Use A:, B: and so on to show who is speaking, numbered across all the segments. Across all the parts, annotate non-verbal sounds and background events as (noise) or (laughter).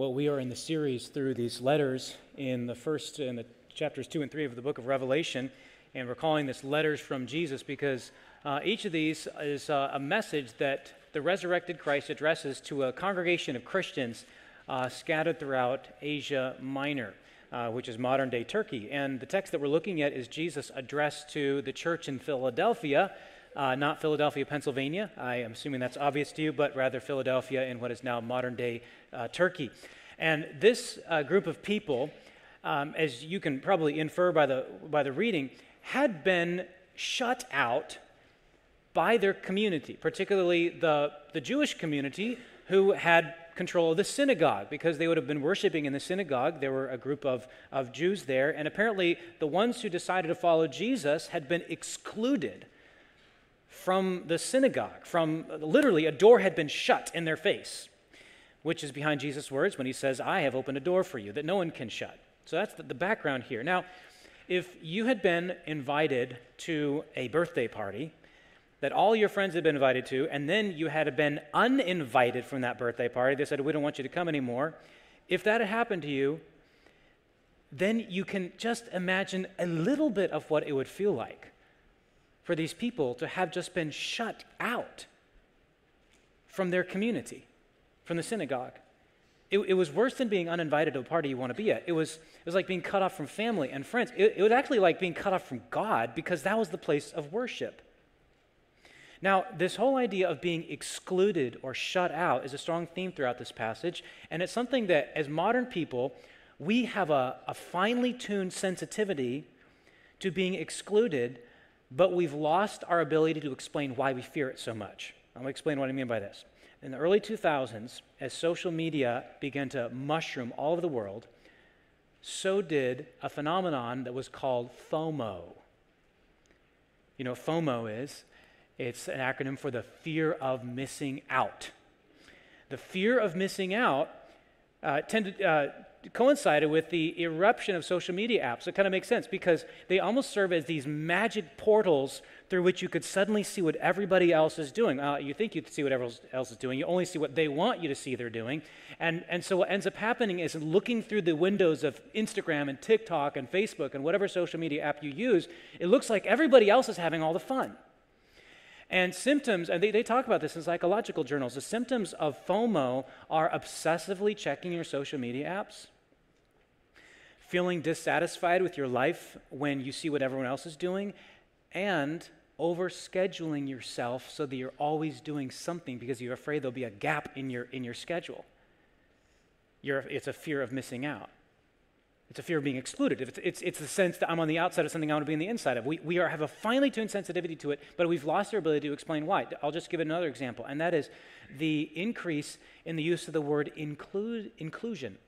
A: Well, we are in the series through these letters in the first, in the chapters two and three of the book of Revelation, and we're calling this letters from Jesus because uh, each of these is uh, a message that the resurrected Christ addresses to a congregation of Christians uh, scattered throughout Asia Minor. Uh, which is modern day Turkey. And the text that we're looking at is Jesus addressed to the church in Philadelphia, uh, not Philadelphia, Pennsylvania. I am assuming that's obvious to you, but rather Philadelphia in what is now modern day uh, Turkey. And this uh, group of people, um, as you can probably infer by the, by the reading, had been shut out by their community, particularly the, the Jewish community who had control of the synagogue because they would have been worshiping in the synagogue. There were a group of, of Jews there, and apparently the ones who decided to follow Jesus had been excluded from the synagogue. From literally, a door had been shut in their face, which is behind Jesus' words when he says, I have opened a door for you that no one can shut. So that's the, background here. Now, if you had been invited to a birthday party that all your friends had been invited to, and then you had been uninvited from that birthday party, they said, We don't want you to come anymore. If that had happened to you, then you can just imagine a little bit of what it would feel like for these people to have just been shut out from their community, from the synagogue. It, it, was worse than being uninvited to a party you want to be at. It was, it was like being cut off from family and friends. It, it was actually like being cut off from God because that was the place of worship. Now, this whole idea of being excluded or shut out is a strong theme throughout this passage, and it's something that, as modern people, we have a, a finely tuned sensitivity to being excluded but we've lost our ability to explain why we fear it so much. I'm going to explain what I mean by this. In the early 2000s, as social media began to mushroom all over the world, so did a phenomenon that was called FOMO. You know, FOMO is it's an acronym for the fear of missing out. The fear of missing out uh, tended, uh, coincided with the eruption of social media apps. It kind of makes sense because they almost serve as these magic portals through which you could suddenly see what everybody else is doing. Uh, you think you see what everyone else is doing, you only see what they want you to see they're doing. And, and so what ends up happening is looking through the windows of Instagram and TikTok and Facebook and whatever social media app you use, it looks like everybody else is having all the fun. And symptoms, and they, they talk about this in psychological journals, the symptoms of FOMO are obsessively checking your social media apps, feeling dissatisfied with your life when you see what everyone else is doing, and overscheduling yourself so that you're always doing something because you're afraid there'll be a gap in your, in your schedule. You're, it's a fear of missing out. It's a fear of being excluded. It's, it's, it's the sense that I'm on the outside of something I want to be on the inside of. We, we are, have a finely tuned sensitivity to it, but we've lost our ability to explain why. I'll just give another example, and that is the increase in the use of the word include, inclusion.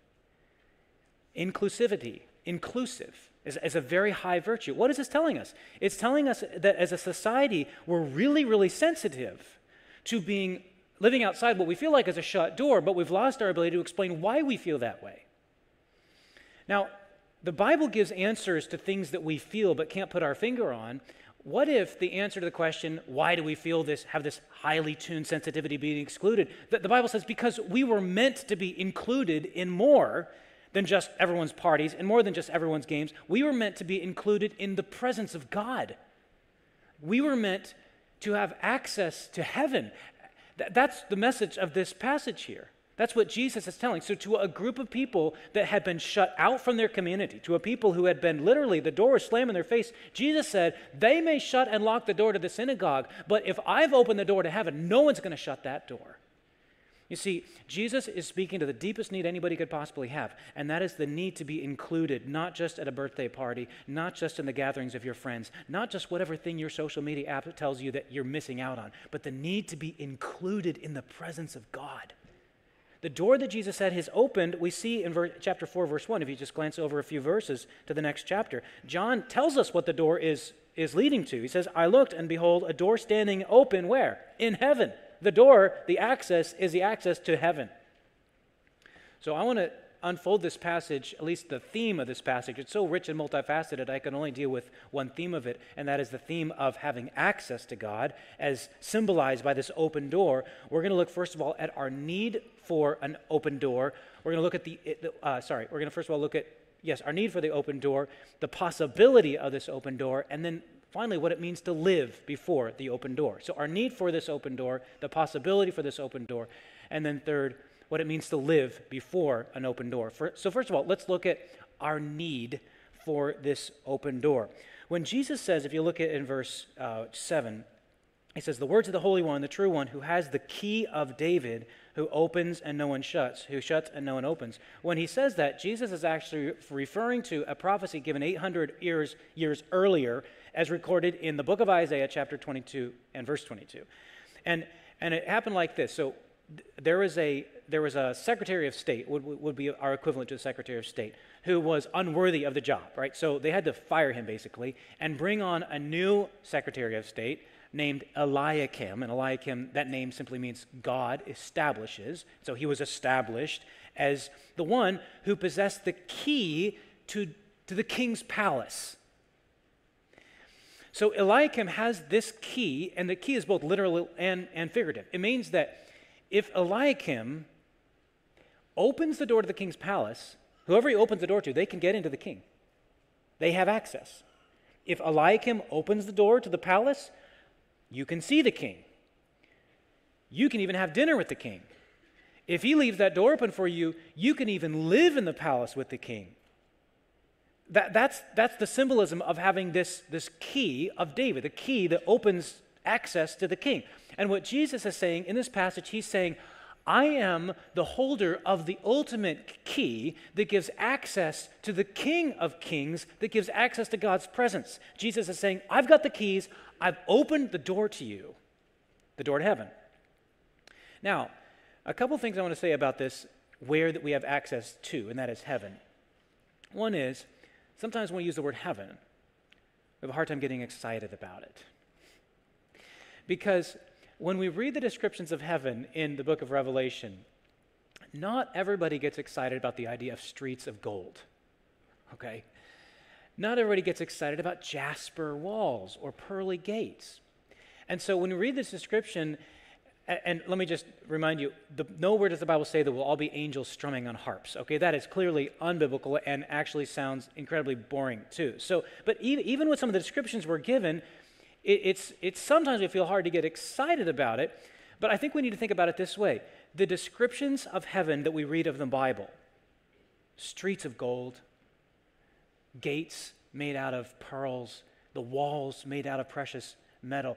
A: Inclusivity, inclusive, is, is a very high virtue. What is this telling us? It's telling us that as a society, we're really, really sensitive to being living outside what we feel like is a shut door, but we've lost our ability to explain why we feel that way. Now, the Bible gives answers to things that we feel but can't put our finger on. What if the answer to the question, why do we feel this, have this highly tuned sensitivity being excluded? That the Bible says because we were meant to be included in more than just everyone's parties and more than just everyone's games. We were meant to be included in the presence of God. We were meant to have access to heaven. That's the message of this passage here. That's what Jesus is telling. So, to a group of people that had been shut out from their community, to a people who had been literally, the door was slammed in their face, Jesus said, They may shut and lock the door to the synagogue, but if I've opened the door to heaven, no one's going to shut that door. You see, Jesus is speaking to the deepest need anybody could possibly have, and that is the need to be included, not just at a birthday party, not just in the gatherings of your friends, not just whatever thing your social media app tells you that you're missing out on, but the need to be included in the presence of God. The door that Jesus said has opened, we see in chapter 4, verse 1, if you just glance over a few verses to the next chapter. John tells us what the door is, is leading to. He says, I looked, and behold, a door standing open where? In heaven. The door, the access, is the access to heaven. So I want to unfold this passage, at least the theme of this passage, it's so rich and multifaceted, I can only deal with one theme of it, and that is the theme of having access to God, as symbolized by this open door. We're going to look, first of all, at our need for an open door. We're going to look at the, uh, sorry, we're going to first of all look at, yes, our need for the open door, the possibility of this open door, and then finally, what it means to live before the open door. So, our need for this open door, the possibility for this open door, and then third, what it means to live before an open door. For, so, first of all, let's look at our need for this open door. When Jesus says, if you look at in verse uh, 7, he says, The words of the Holy One, the true one, who has the key of David, who opens and no one shuts, who shuts and no one opens. When he says that, Jesus is actually referring to a prophecy given 800 years, years earlier, as recorded in the book of Isaiah, chapter 22 and verse 22. And, and it happened like this. So there was a there was a secretary of state would, would be our equivalent to a secretary of state who was unworthy of the job right? So they had to fire him basically and bring on a new secretary of state named eliakim and eliakim that name simply means god establishes. So he was established as the one who possessed the key to, to the king's palace. So eliakim has this key and the key is both literal and, and figurative. It means that if Eliakim opens the door to the king's palace, whoever he opens the door to, they can get into the king. They have access. If Eliakim opens the door to the palace, you can see the king. You can even have dinner with the king. If he leaves that door open for you, you can even live in the palace with the king. That, that's, that's the symbolism of having this, this key of David, the key that opens access to the king. And what Jesus is saying in this passage, he's saying, I am the holder of the ultimate key that gives access to the King of Kings, that gives access to God's presence. Jesus is saying, I've got the keys, I've opened the door to you, the door to heaven. Now, a couple things I want to say about this, where that we have access to, and that is heaven. One is, sometimes when we use the word heaven, we have a hard time getting excited about it. Because when we read the descriptions of heaven in the book of Revelation, not everybody gets excited about the idea of streets of gold. Okay? Not everybody gets excited about jasper walls or pearly gates. And so when we read this description, and let me just remind you, the, nowhere does the Bible say that we'll all be angels strumming on harps. Okay, that is clearly unbiblical and actually sounds incredibly boring too. So, but even, even with some of the descriptions we're given, it, it's, it's sometimes we feel hard to get excited about it, but I think we need to think about it this way the descriptions of heaven that we read of the Bible streets of gold, gates made out of pearls, the walls made out of precious metal.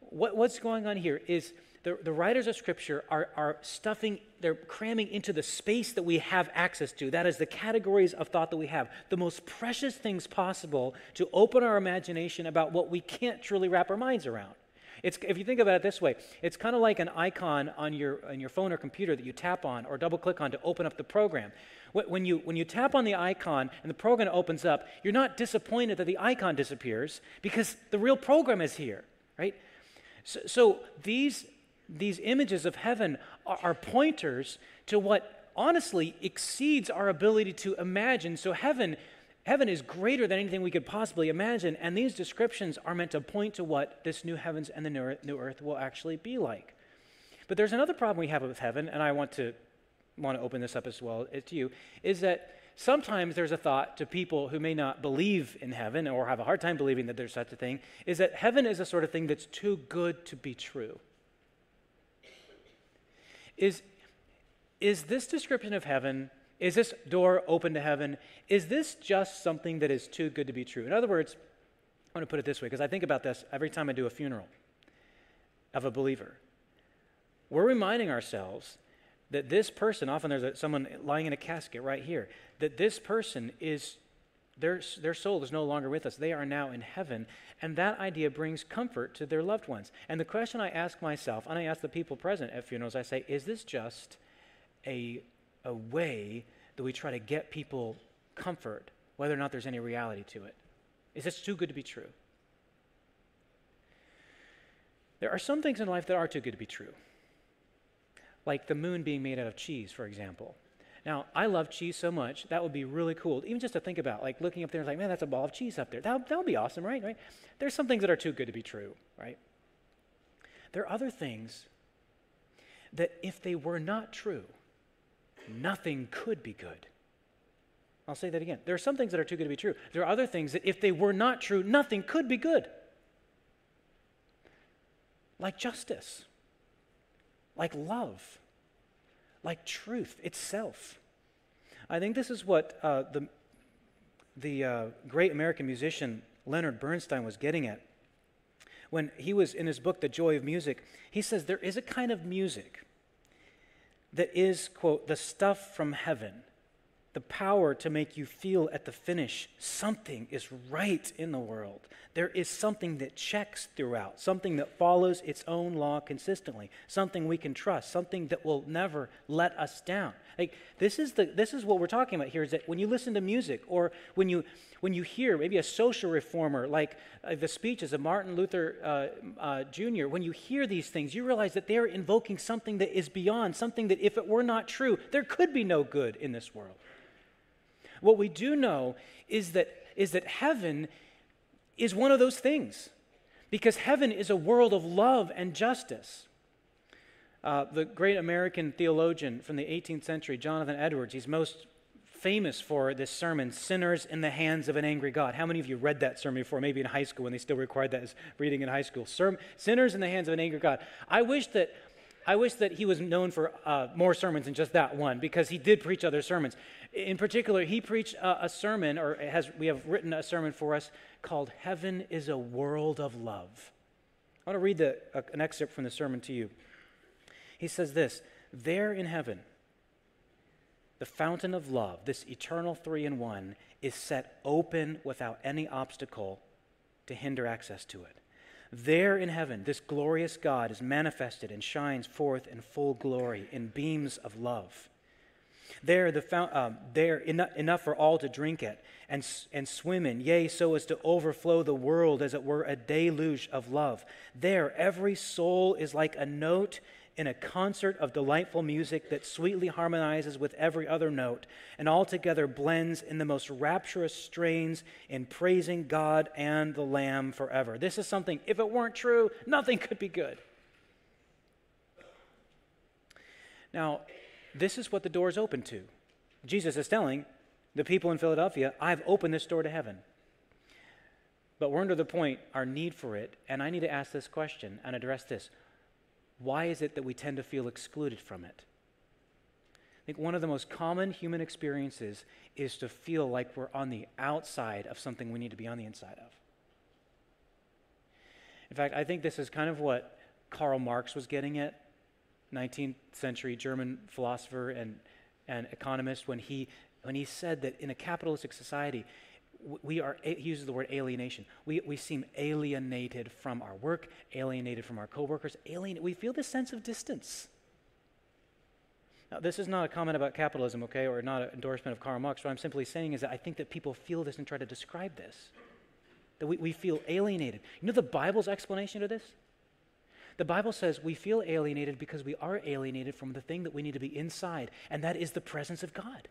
A: What, what's going on here is the, the writers of Scripture are, are stuffing, they're cramming into the space that we have access to. That is the categories of thought that we have. The most precious things possible to open our imagination about what we can't truly wrap our minds around. It's, if you think about it this way, it's kind of like an icon on your, on your phone or computer that you tap on or double click on to open up the program. When you, when you tap on the icon and the program opens up, you're not disappointed that the icon disappears because the real program is here, right? So, so these these images of heaven are, are pointers to what honestly exceeds our ability to imagine. So heaven heaven is greater than anything we could possibly imagine, and these descriptions are meant to point to what this new heavens and the new earth will actually be like. But there's another problem we have with heaven, and I want to want to open this up as well uh, to you, is that sometimes there's a thought to people who may not believe in heaven or have a hard time believing that there's such a thing, is that heaven is a sort of thing that's too good to be true. Is, is this description of heaven, is this door open to heaven, is this just something that is too good to be true? In other words, I want to put it this way because I think about this every time I do a funeral of a believer. We're reminding ourselves that this person, often there's a, someone lying in a casket right here, that this person is their, their soul is no longer with us. They are now in heaven. And that idea brings comfort to their loved ones. And the question I ask myself, and I ask the people present at funerals, I say, is this just a, a way that we try to get people comfort, whether or not there's any reality to it? Is this too good to be true? There are some things in life that are too good to be true, like the moon being made out of cheese, for example. Now, I love cheese so much, that would be really cool. Even just to think about, like looking up there and like, man, that's a ball of cheese up there. That, that would be awesome, right? right? There's some things that are too good to be true, right? There are other things that if they were not true, nothing could be good. I'll say that again. There are some things that are too good to be true. There are other things that if they were not true, nothing could be good. Like justice, like love, like truth itself. I think this is what uh, the, the uh, great American musician Leonard Bernstein was getting at. When he was in his book, The Joy of Music, he says there is a kind of music that is, quote, the stuff from heaven, the power to make you feel at the finish something is right in the world. There is something that checks throughout, something that follows its own law consistently, something we can trust, something that will never let us down. Like this is the this is what we're talking about here is that when you listen to music or when you when you hear maybe a social reformer like uh, the speeches of Martin Luther uh, uh, Jr., when you hear these things, you realize that they're invoking something that is beyond, something that if it were not true, there could be no good in this world. What we do know is that, is that heaven is one of those things because heaven is a world of love and justice. Uh, the great American theologian from the 18th century, Jonathan Edwards, he's most famous for this sermon, Sinners in the Hands of an Angry God. How many of you read that sermon before, maybe in high school when they still required that as reading in high school? Sinners in the Hands of an Angry God. I wish that. I wish that he was known for uh, more sermons than just that one because he did preach other sermons. In particular, he preached a, sermon, or has, we have written a sermon for us called Heaven is a World of Love. I want to read the, uh, an excerpt from the sermon to you. He says this There in heaven, the fountain of love, this eternal three in one, is set open without any obstacle to hinder access to it. There in heaven, this glorious God is manifested and shines forth in full glory in beams of love. There, the fount, uh, there enough, enough for all to drink it and, and swim in, yea, so as to overflow the world as it were a deluge of love. There, every soul is like a note in a concert of delightful music that sweetly harmonizes with every other note and altogether blends in the most rapturous strains in praising God and the Lamb forever. This is something, if it weren't true, nothing could be good. Now, this is what the door is open to. Jesus is telling the people in Philadelphia, I've opened this door to heaven. But we're under the point, our need for it, and I need to ask this question and address this why is it that we tend to feel excluded from it? I think one of the most common human experiences is to feel like we're on the outside of something we need to be on the inside of. In fact, I think this is kind of what Karl Marx was getting at, 19th century German philosopher and, and economist, when he, when he said that in a capitalistic society, we are, he uses the word alienation. We, we seem alienated from our work, alienated from our coworkers, alien, we feel this sense of distance. Now, this is not a comment about capitalism, okay, or not an endorsement of Karl Marx. What I'm simply saying is that I think that people feel this and try to describe this. That we, we feel alienated. You know the Bible's explanation to this? The Bible says we feel alienated because we are alienated from the thing that we need to be inside, and that is the presence of God.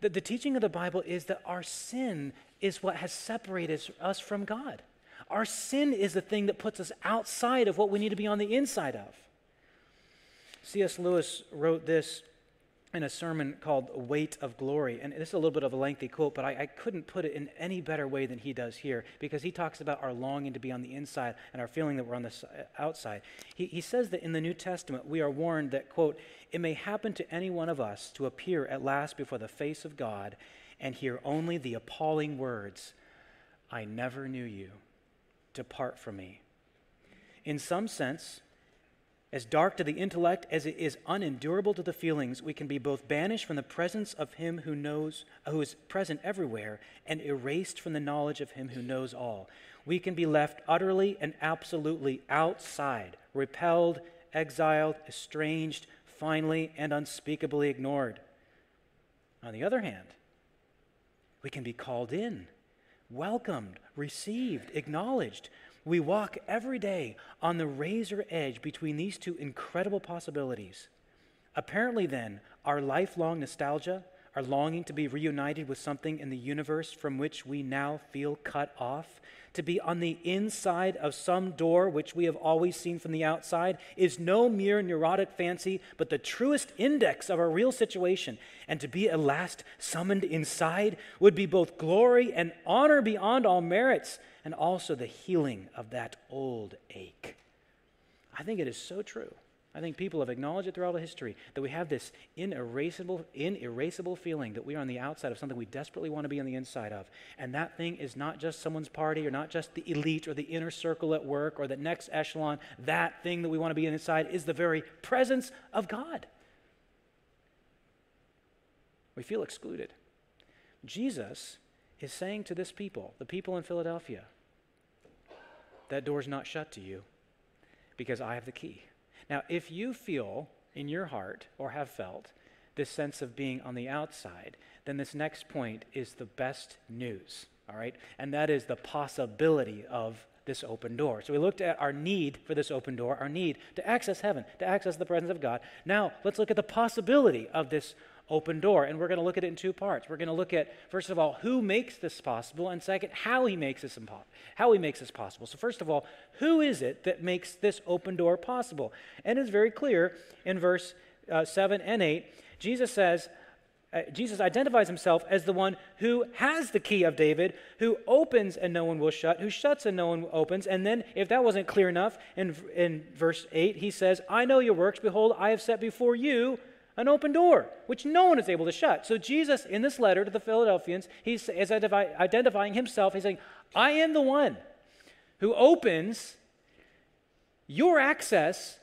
A: That the teaching of the Bible is that our sin is what has separated us from God. Our sin is the thing that puts us outside of what we need to be on the inside of. C.S. Lewis wrote this in a sermon called Weight of Glory. And this is a little bit of a lengthy quote, but I, I, couldn't put it in any better way than he does here because he talks about our longing to be on the inside and our feeling that we're on the uh, outside. He, he says that in the New Testament, we are warned that, quote, it may happen to any one of us to appear at last before the face of God and hear only the appalling words, I never knew you. Depart from me. In some sense, as dark to the intellect as it is unendurable to the feelings, we can be both banished from the presence of him who knows uh, who is present everywhere and erased from the knowledge of him who knows all. We can be left utterly and absolutely outside, repelled, exiled, estranged, finally and unspeakably ignored. On the other hand, we can be called in, welcomed, received, acknowledged. We walk every day on the razor edge between these two incredible possibilities. Apparently, then, our lifelong nostalgia, our longing to be reunited with something in the universe from which we now feel cut off, to be on the inside of some door which we have always seen from the outside, is no mere neurotic fancy, but the truest index of our real situation. And to be at last summoned inside would be both glory and honor beyond all merits, and also the healing of that old ache. I think it is so true. I think people have acknowledged it throughout the history that we have this inerasable, inerasable feeling that we are on the outside of something we desperately want to be on the inside of. And that thing is not just someone's party or not just the elite or the inner circle at work or the next echelon. That thing that we want to be inside is the very presence of God. We feel excluded. Jesus is saying to this people, the people in Philadelphia, that door's not shut to you because I have the key. Now, if you feel in your heart or have felt this sense of being on the outside, then this next point is the best news, all right? And that is the possibility of this open door. So we looked at our need for this open door, our need to access heaven, to access the presence of God. Now, let's look at the possibility of this open door. And we're going to look at it in two parts. We're going to look at, first of all, who makes this possible, and second, how he makes this impo- how he makes this possible. So first of all, who is it that makes this open door possible? And it's very clear in verse uh, 7 and 8. Jesus says, uh, Jesus identifies himself as the one who has the key of David, who opens and no one will shut, who shuts and no one opens. And then, if that wasn't clear enough, in, in verse 8, he says, I know your works. Behold, I have set before you an open door, which no one is able to shut. So, Jesus, in this letter to the Philadelphians, he's is identifying himself. He's saying, I am the one who opens your access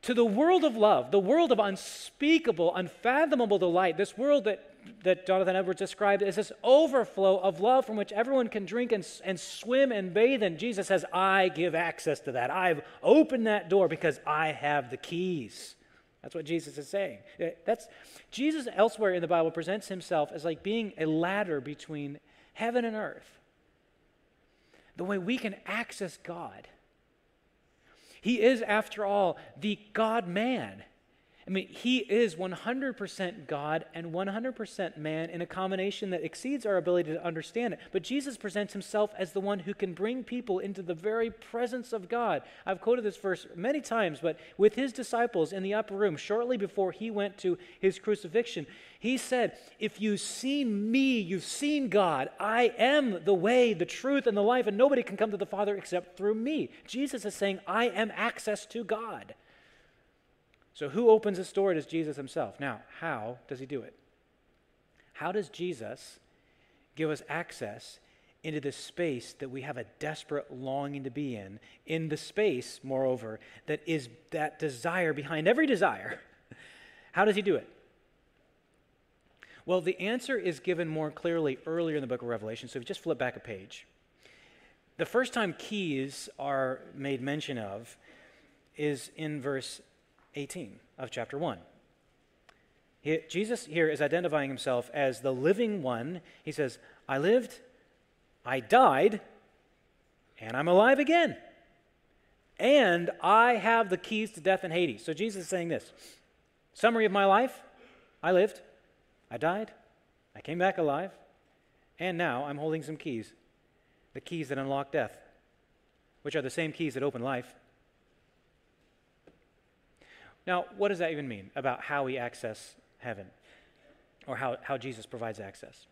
A: to the world of love, the world of unspeakable, unfathomable delight, this world that, that Jonathan Edwards described as this overflow of love from which everyone can drink and, and swim and bathe in. Jesus says, I give access to that. I've opened that door because I have the keys. That's what Jesus is saying. Uh, that's Jesus elsewhere in the Bible presents himself as like being a ladder between heaven and earth. The way we can access God. He is, after all, the God man. I mean, he is 100% God and 100% man in a combination that exceeds our ability to understand it. But Jesus presents himself as the one who can bring people into the very presence of God. I've quoted this verse many times, but with his disciples in the upper room, shortly before he went to his crucifixion, he said, If you've seen me, you've seen God. I am the way, the truth, and the life, and nobody can come to the Father except through me. Jesus is saying, I am access to God. So, who opens this door? It is Jesus himself. Now, how does he do it? How does Jesus give us access into the space that we have a desperate longing to be in? In the space, moreover, that is that desire behind every desire. (laughs) How does he do it? Well, the answer is given more clearly earlier in the book of Revelation. So, if you just flip back a page, the first time keys are made mention of is in verse 18 of chapter 1. He, Jesus here is identifying himself as the living one. He says, I lived, I died, and I'm alive again. And I have the keys to death and Hades. So Jesus is saying this Summary of my life I lived, I died, I came back alive, and now I'm holding some keys the keys that unlock death, which are the same keys that open life. Now, what does that even mean about how we access heaven or how, how Jesus provides access?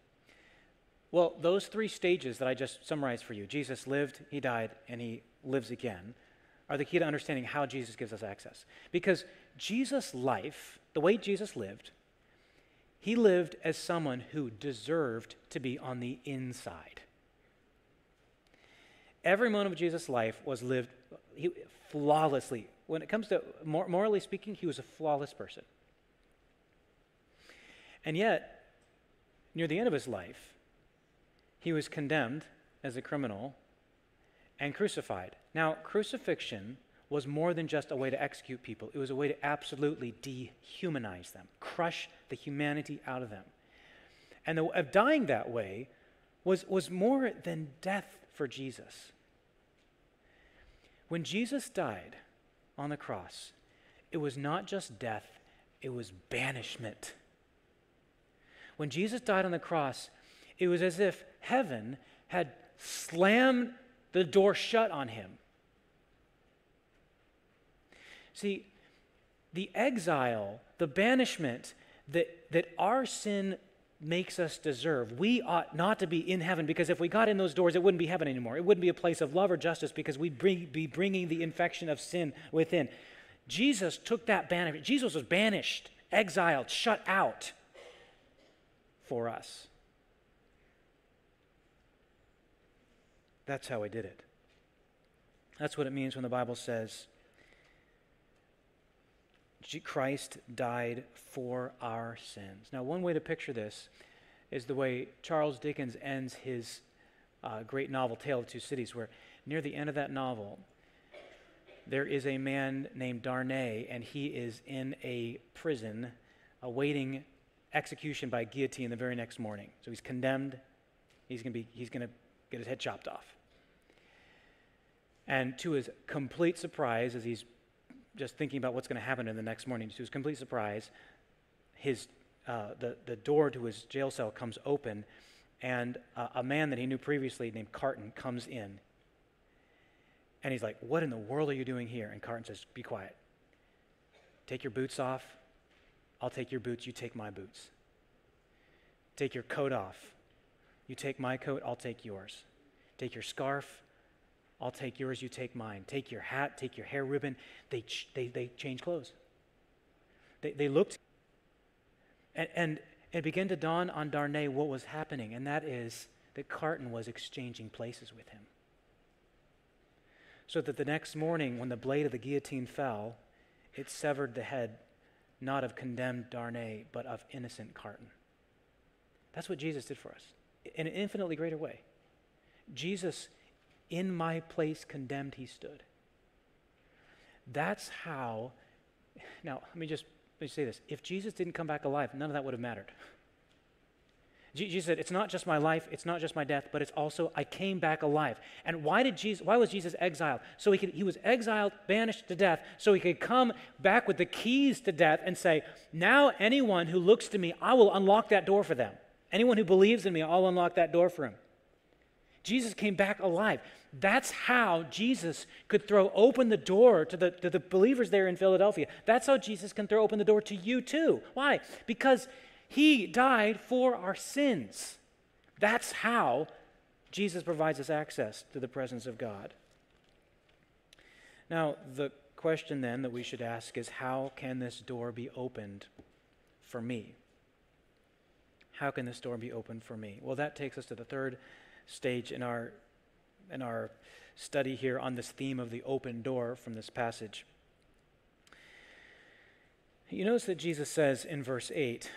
A: Well, those three stages that I just summarized for you Jesus lived, he died, and he lives again are the key to understanding how Jesus gives us access. Because Jesus' life, the way Jesus lived, he lived as someone who deserved to be on the inside. Every moment of Jesus' life was lived flawlessly, when it comes to mor- morally speaking, he was a flawless person. And yet, near the end of his life, he was condemned as a criminal and crucified. Now, crucifixion was more than just a way to execute people, it was a way to absolutely dehumanize them, crush the humanity out of them. And the, of dying that way was, was more than death for Jesus. When Jesus died, on the cross, it was not just death, it was banishment When Jesus died on the cross, it was as if heaven had slammed the door shut on him. See, the exile, the banishment that, that our sin makes us deserve. We ought not to be in heaven because if we got in those doors, it wouldn't be heaven anymore. It wouldn't be a place of love or justice because we'd bring, be bringing the infection of sin within. Jesus took that banishment. Jesus was banished, exiled, shut out for us. That's how he did it. That's what it means when the Bible says Christ died for our sins. Now, one way to picture this is the way Charles Dickens ends his uh, great novel, Tale of Two Cities, where near the end of that novel, there is a man named Darnay, and he is in a prison awaiting execution by guillotine the very next morning. So he's condemned. He's going to be he's going to get his head chopped off. And to his complete surprise, as he's just thinking about what's going to happen in the next morning, to his complete surprise, his, uh, the, the door to his jail cell comes open, and uh, a man that he knew previously named Carton comes in. And he's like, What in the world are you doing here? And Carton says, Be quiet. Take your boots off. I'll take your boots. You take my boots. Take your coat off. You take my coat. I'll take yours. Take your scarf. I'll take yours, you take mine. Take your hat, take your hair ribbon. They, ch- they, they change clothes. They, they looked, and, and it began to dawn on Darnay what was happening, and that is that Carton was exchanging places with him. So that the next morning, when the blade of the guillotine fell, it severed the head not of condemned Darnay, but of innocent Carton. That's what Jesus did for us in an infinitely greater way. Jesus in my place condemned he stood. That's how, now let me just let me say this. If Jesus didn't come back alive, none of that would have mattered. Jesus said, It's not just my life, it's not just my death, but it's also I came back alive. And why did Jesus why was Jesus exiled? So he could he was exiled, banished to death, so he could come back with the keys to death and say, Now anyone who looks to me, I will unlock that door for them. Anyone who believes in me, I'll unlock that door for him. Jesus came back alive. That's how Jesus could throw open the door to the, to the believers there in Philadelphia. That's how Jesus can throw open the door to you too. Why? Because he died for our sins. That's how Jesus provides us access to the presence of God. Now, the question then that we should ask is how can this door be opened for me? How can this door be opened for me? Well, that takes us to the third stage in our, in our study here on this theme of the open door from this passage. You notice that Jesus says in verse 8,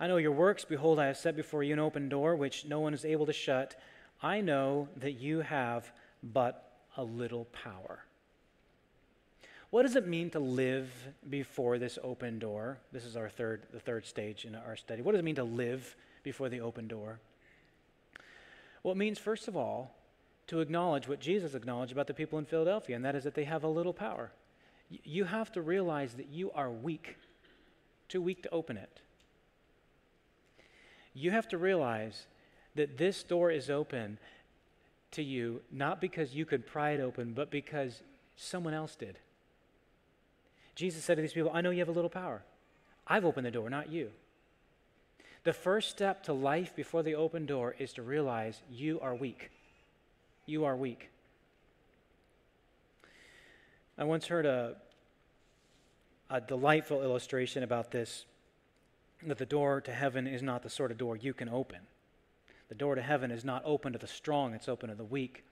A: I know your works. Behold, I have set before you an open door which no one is able to shut. I know that you have but a little power. What does it mean to live before this open door? This is our third, the third stage in our study. What does it mean to live before the open door? Well, it means, first of all, to acknowledge what Jesus acknowledged about the people in Philadelphia, and that is that they have a little power. You have to realize that you are weak, too weak to open it. You have to realize that this door is open to you not because you could pry it open, but because someone else did. Jesus said to these people, I know you have a little power. I've opened the door, not you. The first step to life before the open door is to realize you are weak. You are weak. I once heard a, a delightful illustration about this that the door to heaven is not the sort of door you can open. The door to heaven is not open to the strong, it's open to the weak.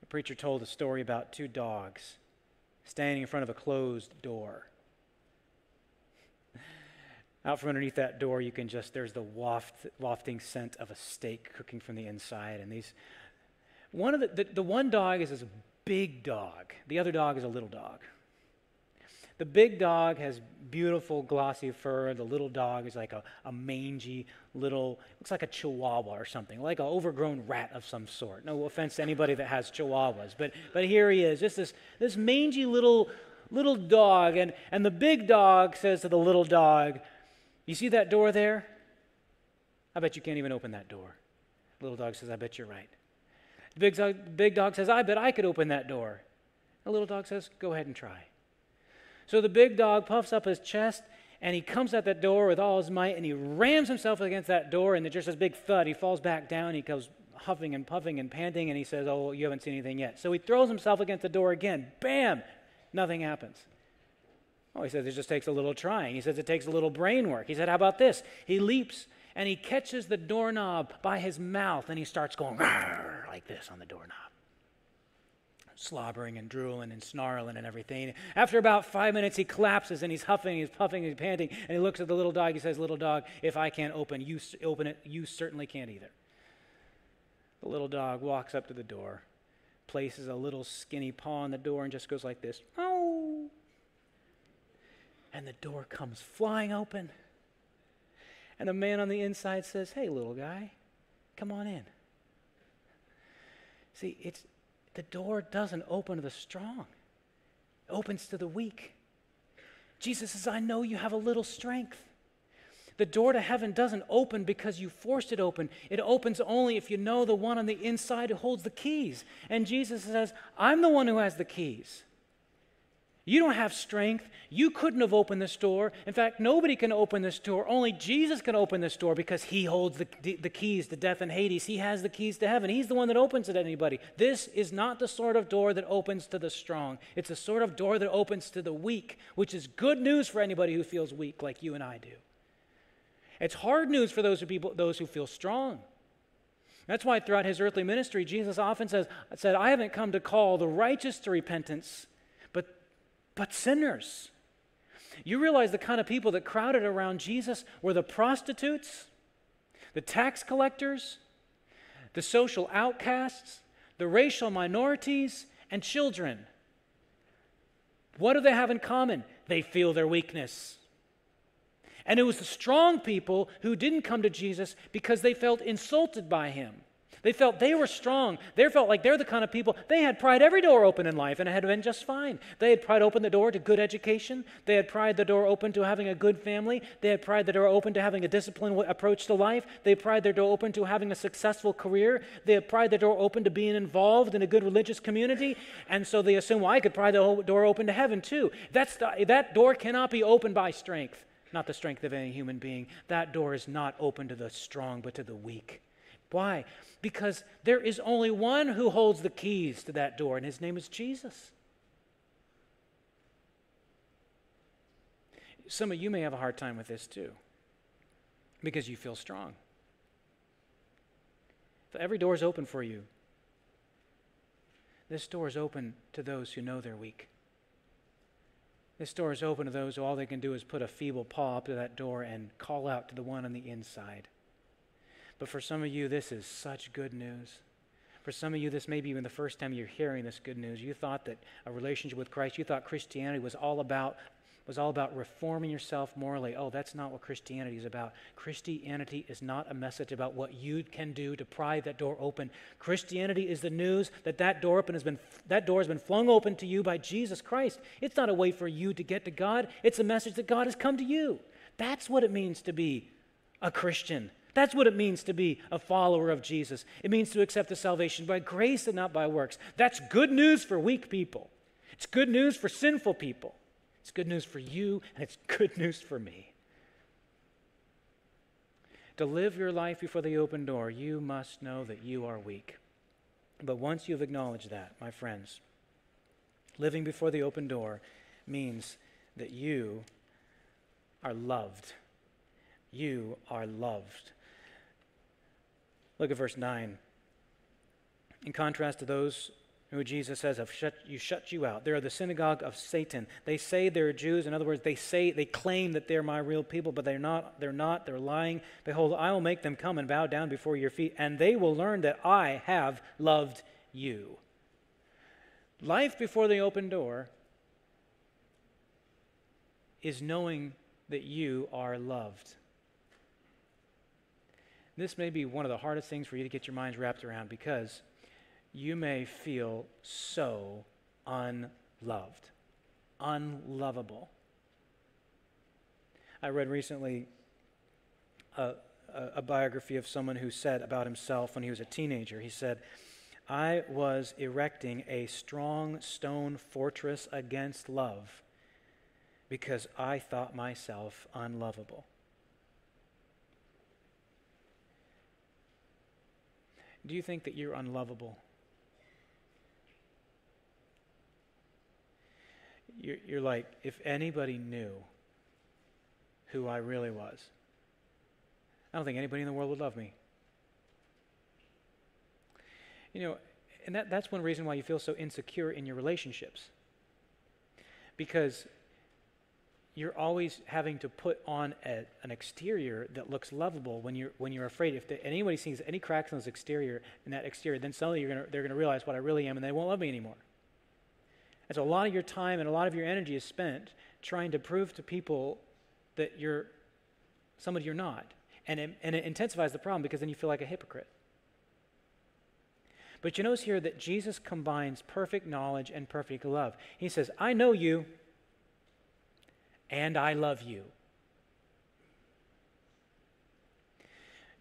A: The preacher told a story about two dogs standing in front of a closed door. Out from underneath that door, you can just, there's the waft, wafting scent of a steak cooking from the inside. And these, one of the, the, the one dog is this big dog, the other dog is a little dog. The big dog has beautiful glossy fur. The little dog is like a, a mangy little, looks like a chihuahua or something, like an overgrown rat of some sort. No offense to anybody that has chihuahuas, but, but here he is, just this, this mangy little, little dog. And, and the big dog says to the little dog, you see that door there? I bet you can't even open that door. Little dog says, I bet you're right. The big dog, big dog says, I bet I could open that door. The little dog says, Go ahead and try. So the big dog puffs up his chest and he comes at that door with all his might and he rams himself against that door and there's just this big thud. He falls back down. He goes huffing and puffing and panting and he says, Oh, you haven't seen anything yet. So he throws himself against the door again. Bam! Nothing happens. Oh, he says it just takes a little trying. He says it takes a little brain work. He said, How about this? He leaps and he catches the doorknob by his mouth and he starts going like this on the doorknob slobbering and drooling and snarling and everything. After about five minutes, he collapses and he's huffing, he's puffing, he's panting, and he looks at the little dog. He says, Little dog, if I can't open, you open it, you certainly can't either. The little dog walks up to the door, places a little skinny paw on the door, and just goes like this. And the door comes flying open. And a man on the inside says, Hey, little guy, come on in. See, it's, the door doesn't open to the strong, it opens to the weak. Jesus says, I know you have a little strength. The door to heaven doesn't open because you forced it open. It opens only if you know the one on the inside who holds the keys. And Jesus says, I'm the one who has the keys. You don't have strength. You couldn't have opened this door. In fact, nobody can open this door. Only Jesus can open this door because he holds the, the keys to death and Hades. He has the keys to heaven. He's the one that opens it to anybody. This is not the sort of door that opens to the strong. It's the sort of door that opens to the weak, which is good news for anybody who feels weak like you and I do. It's hard news for those who, people, those who feel strong. That's why throughout his earthly ministry, Jesus often says, said, I haven't come to call the righteous to repentance, but sinners. You realize the kind of people that crowded around Jesus were the prostitutes, the tax collectors, the social outcasts, the racial minorities, and children. What do they have in common? They feel their weakness. And it was the strong people who didn't come to Jesus because they felt insulted by him. They felt they were strong. They felt like they're the kind of people, they had pried every door open in life and it had been just fine. They had pried open the door to good education. They had pried the door open to having a good family. They had pried the door open to having a disciplined approach to life. They pried their door open to having a successful career. They had pried the door open to being involved in a good religious community. And so they assume, well, I could pry the door open to heaven too. That's the, that door cannot be opened by strength, not the strength of any human being. That door is not open to the strong, but to the weak. Why? Because there is only one who holds the keys to that door, and his name is Jesus. Some of you may have a hard time with this too, because you feel strong. Every door is open for you, this door is open to those who know they're weak. This door is open to those who all they can do is put a feeble paw up to that door and call out to the one on the inside. But for some of you, this is such good news. For some of you, this may be even the first time you're hearing this good news. You thought that a relationship with Christ, you thought Christianity was all about was all about reforming yourself morally. Oh, that's not what Christianity is about. Christianity is not a message about what you can do to pry that door open. Christianity is the news that that door open has been that door has been flung open to you by Jesus Christ. It's not a way for you to get to God. It's a message that God has come to you. That's what it means to be a Christian. That's what it means to be a follower of Jesus. It means to accept the salvation by grace and not by works. That's good news for weak people. It's good news for sinful people. It's good news for you, and it's (laughs) good news for me. To live your life before the open door, you must know that you are weak. But once you've acknowledged that, my friends, living before the open door means that you are loved. You are loved. Look at verse 9. In contrast to those who Jesus says have shut you shut you out. They are the synagogue of Satan. They say they're Jews. In other words, they say they claim that they're my real people, but they're not. They're not. They're lying. Behold, I will make them come and bow down before your feet, and they will learn that I have loved you. Life before the open door is knowing that you are loved. This may be one of the hardest things for you to get your minds wrapped around because you may feel so unloved, unlovable. I read recently a, a, a biography of someone who said about himself when he was a teenager. He said, I was erecting a strong stone fortress against love because I thought myself unlovable. Do you think that you're unlovable? You're, you're like, if anybody knew who I really was, I don't think anybody in the world would love me. You know, and that, that's one reason why you feel so insecure in your relationships. Because you're always having to put on a, an exterior that looks lovable when you're, when you're afraid. If the, anybody sees any cracks in this exterior, in that exterior, then suddenly you're gonna, they're going to realize what I really am and they won't love me anymore. And so a lot of your time and a lot of your energy is spent trying to prove to people that you're somebody you're not. And it, and it intensifies the problem because then you feel like a hypocrite. But you notice here that Jesus combines perfect knowledge and perfect love. He says, I know you, and I love you.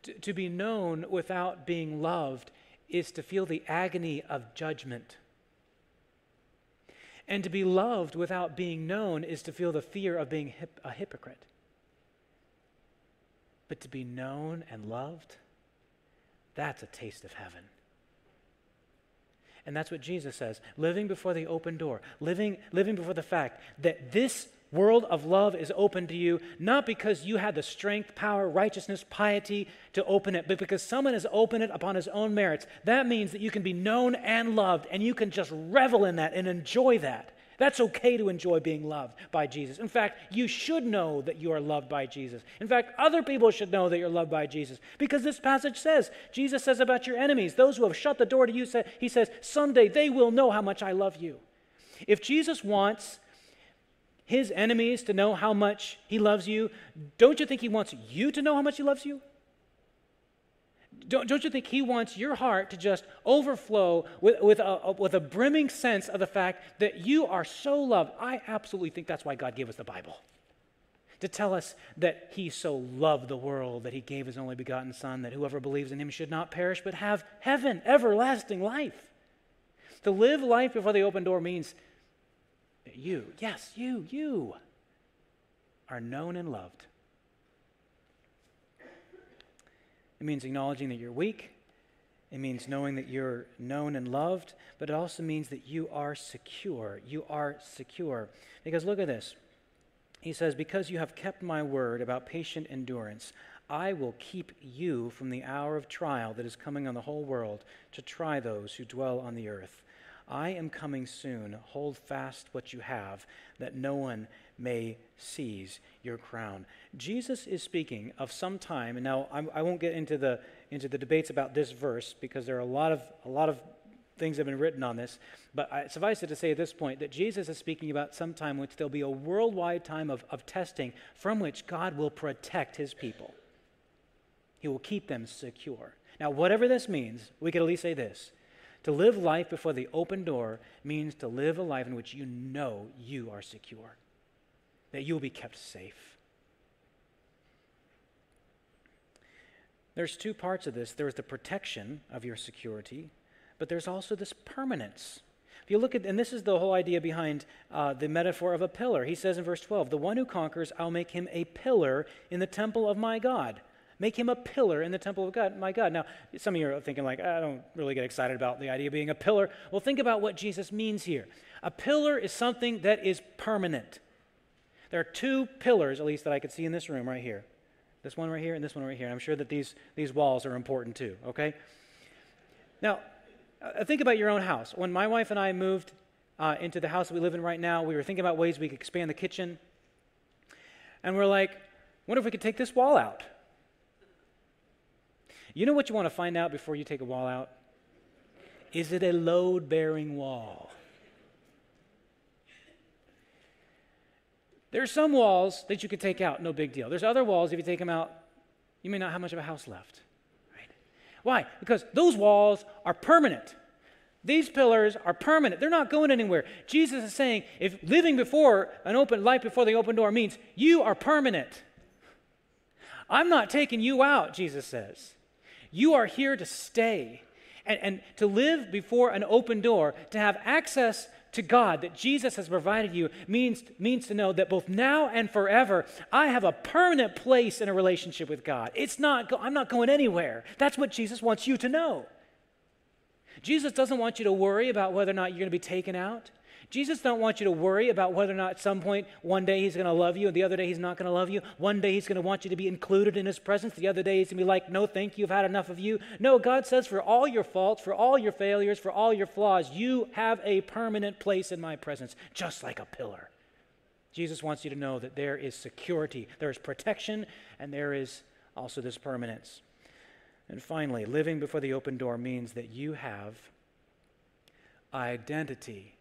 A: To, to be known without being loved is to feel the agony of judgment. And to be loved without being known is to feel the fear of being hip, a hypocrite. But to be known and loved, that's a taste of heaven. And that's what Jesus says living before the open door, living, living before the fact that this world of love is open to you, not because you had the strength, power, righteousness, piety to open it, but because someone has opened it upon his own merits. That means that you can be known and loved, and you can just revel in that and enjoy that. That's okay to enjoy being loved by Jesus. In fact, you should know that you are loved by Jesus. In fact, other people should know that you're loved by Jesus because this passage says, Jesus says about your enemies, those who have shut the door to you, he says, someday they will know how much I love you. If Jesus wants his enemies to know how much he loves you, don't you think he wants you to know how much he loves you? Don't, don't you think he wants your heart to just overflow with, with, a, with a brimming sense of the fact that you are so loved? I absolutely think that's why God gave us the Bible. To tell us that he so loved the world that he gave his only begotten Son, that whoever believes in him should not perish but have heaven, everlasting life. To live life before the open door means you, yes, you, you, are known and loved It means acknowledging that you're weak. It means knowing that you're known and loved, but it also means that you are secure. You are secure. Because look at this. He says, Because you have kept my word about patient endurance, I will keep you from the hour of trial that is coming on the whole world to try those who dwell on the earth. I am coming soon. Hold fast what you have, that no one may seize your crown. Jesus is speaking of some time, and now I'm, I will not get into the, into the debates about this verse because there are a lot of, a lot of things have been written on this, but I, suffice it to say at this point that Jesus is speaking about some time which there'll be a worldwide time of, of testing from which God will protect his people. He will keep them secure. Now, whatever this means, we could at least say this. To live life before the open door means to live a life in which you know you are secure that you will be kept safe. There's two parts of this there's the protection of your security, but there's also this permanence. If you look at, and this is the whole idea behind uh, the metaphor of a pillar. He says in verse 12, The one who conquers, I'll make him a pillar in the temple of my God. Make him a pillar in the temple of God, my God. Now, some of you are thinking, like, I don't really get excited about the idea of being a pillar. Well, think about what Jesus means here. A pillar is something that is permanent. There are two pillars, at least, that I could see in this room right here. This one right here and this one right here. And I'm sure that these, these walls are important too, okay? Now, uh, think about your own house. When my wife and I moved uh, into the house that we live in right now, we were thinking about ways we could expand the kitchen. And we're like, wonder if we could take this wall out. You know what you want to find out before you take a wall out? Is it a load bearing wall? There are some walls that you could take out, no big deal. There's other walls, if you take them out, you may not have much of a house left. Right? Why? Because those walls are permanent. These pillars are permanent. They're not going anywhere. Jesus is saying if living before an open light before the open door means you are permanent. I'm not taking you out, Jesus says. You are here to stay and, and to live before an open door, to have access to God that Jesus has provided you means, means to know that both now and forever, I have a permanent place in a relationship with God. It's not, I'm not going anywhere. That's what Jesus wants you to know. Jesus doesn't want you to worry about whether or not you're going to be taken out. Jesus don't want you to worry about whether or not at some point one day he's going to love you and the other day he's not going to love you. One day he's going to want you to be included in his presence. The other day he's going to be like, "No, thank you. I've had enough of you." No, God says for all your faults, for all your failures, for all your flaws, you have a permanent place in my presence, just like a pillar. Jesus wants you to know that there is security, there is protection, and there is also this permanence. And finally, living before the open door means that you have identity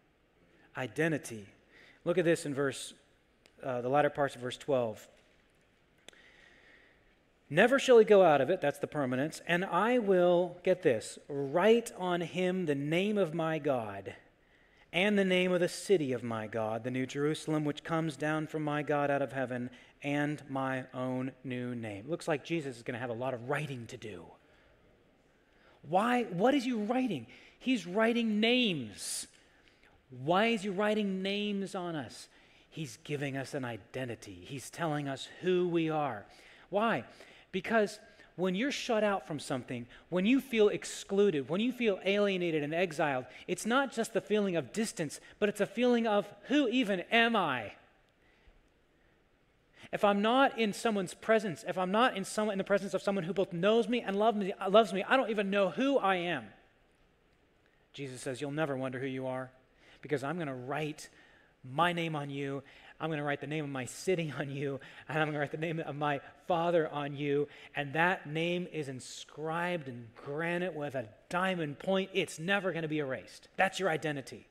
A: identity. Look at this in verse, uh, the latter parts of verse 12. Never shall he go out of it, that's the permanence, and I will, get this, write on him the name of my God and the name of the city of my God, the New Jerusalem, which comes down from my God out of heaven, and my own new name. Looks like Jesus is going to have a lot of writing to do. Why? What is he writing? He's writing names. Why is he writing names on us? He's giving us an identity. He's telling us who we are. Why? Because when you're shut out from something, when you feel excluded, when you feel alienated and exiled, it's not just the feeling of distance, but it's a feeling of who even am I? If I'm not in someone's presence, if I'm not in, some, in the presence of someone who both knows me and love me, loves me, I don't even know who I am. Jesus says, You'll never wonder who you are because I'm going to write my name on you. I'm going to write the name of my city on you, and I'm going to write the name of my father on you. And that name is inscribed in granite with a diamond point. It's never going to be erased. That's your identity.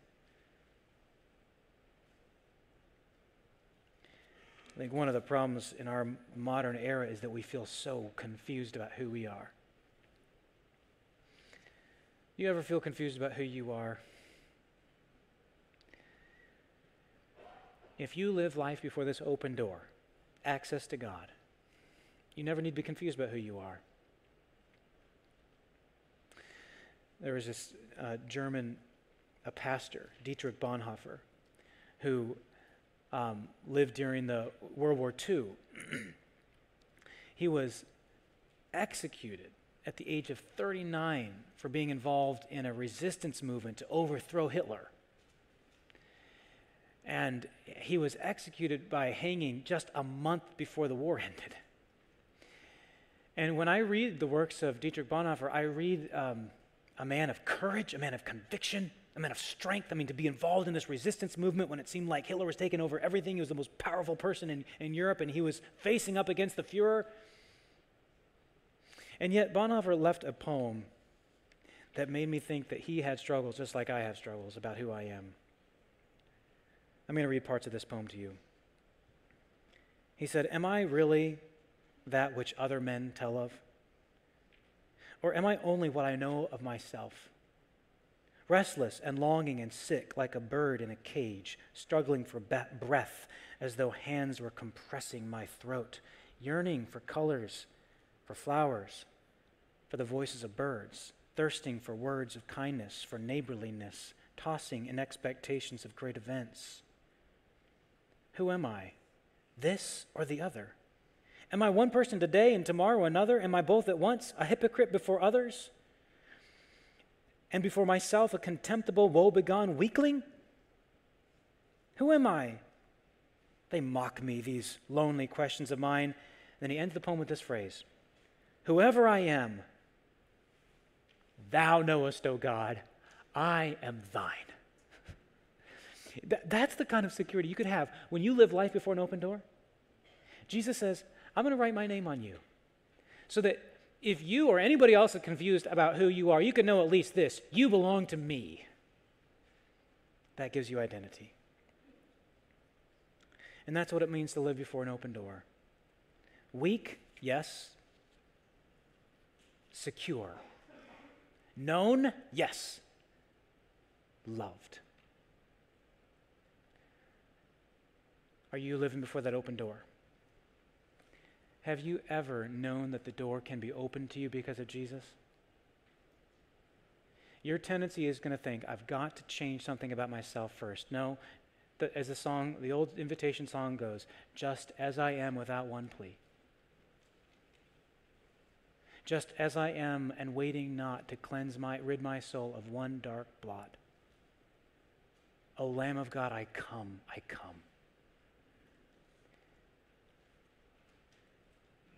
A: I think one of the problems in our modern era is that we feel so confused about who we are. You ever feel confused about who you are? If you live life before this open door, access to God, you never need to be confused about who you are. There was this uh, German a pastor, Dietrich Bonhoeffer, who um, lived during the World War II. (clears throat) he was executed at the age of 39 for being involved in a resistance movement to overthrow Hitler. And he was executed by hanging just a month before the war (laughs) ended. And when I read the works of Dietrich Bonhoeffer, I read um, a man of courage, a man of conviction, a man of strength. I mean, to be involved in this resistance movement when it seemed like Hitler was taking over everything. He was the most powerful person in, in Europe, and he was facing up against the Fuhrer. And yet, Bonhoeffer left a poem that made me think that he had struggles just like I have struggles about who I am. I'm going to read parts of this poem to you. He said, Am I really that which other men tell of? Or am I only what I know of myself? Restless and longing and sick, like a bird in a cage, struggling for breath as though hands were compressing my throat, yearning for colors, for flowers, for the voices of birds, thirsting for words of kindness, for neighborliness, tossing in expectations of great events. Who am I? This or the other? Am I one person today and tomorrow another? Am I both at once, a hypocrite before others? And before myself, a contemptible, woebegone weakling? Who am I? They mock me, these lonely questions of mine. Then he ends the poem with this phrase Whoever I am, thou knowest, O God, I am thine. That, that's the kind of security you could have when you live life before an open door. Jesus says, I'm going to write my name on you. So that if you or anybody else is confused about who you are, you can know at least this you belong to me. That gives you identity. And that's what it means to live before an open door. Weak, yes. Secure. Known, yes. Loved. Are you living before that open door? Have you ever known that the door can be opened to you because of Jesus? Your tendency is going to think, I've got to change something about myself first. No, the, as the song, the old invitation song goes, just as I am without one plea. Just as I am and waiting not to cleanse my, rid my soul of one dark blot. O Lamb of God, I come, I come.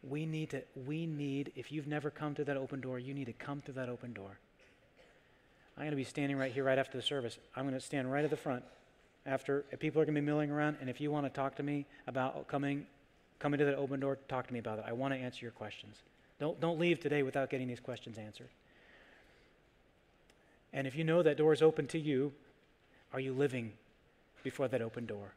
A: We need to, we need, if you've never come to that open door, you need to come through that open door. I'm going to be standing right here right after the service. I'm going to stand right at the front after people are going to be milling around and if you want to talk to me about coming coming to that open door, talk to me about it. I want to answer your questions. Don't don't leave today without getting these questions answered. And if you know that door is open to you, are you living before that open door?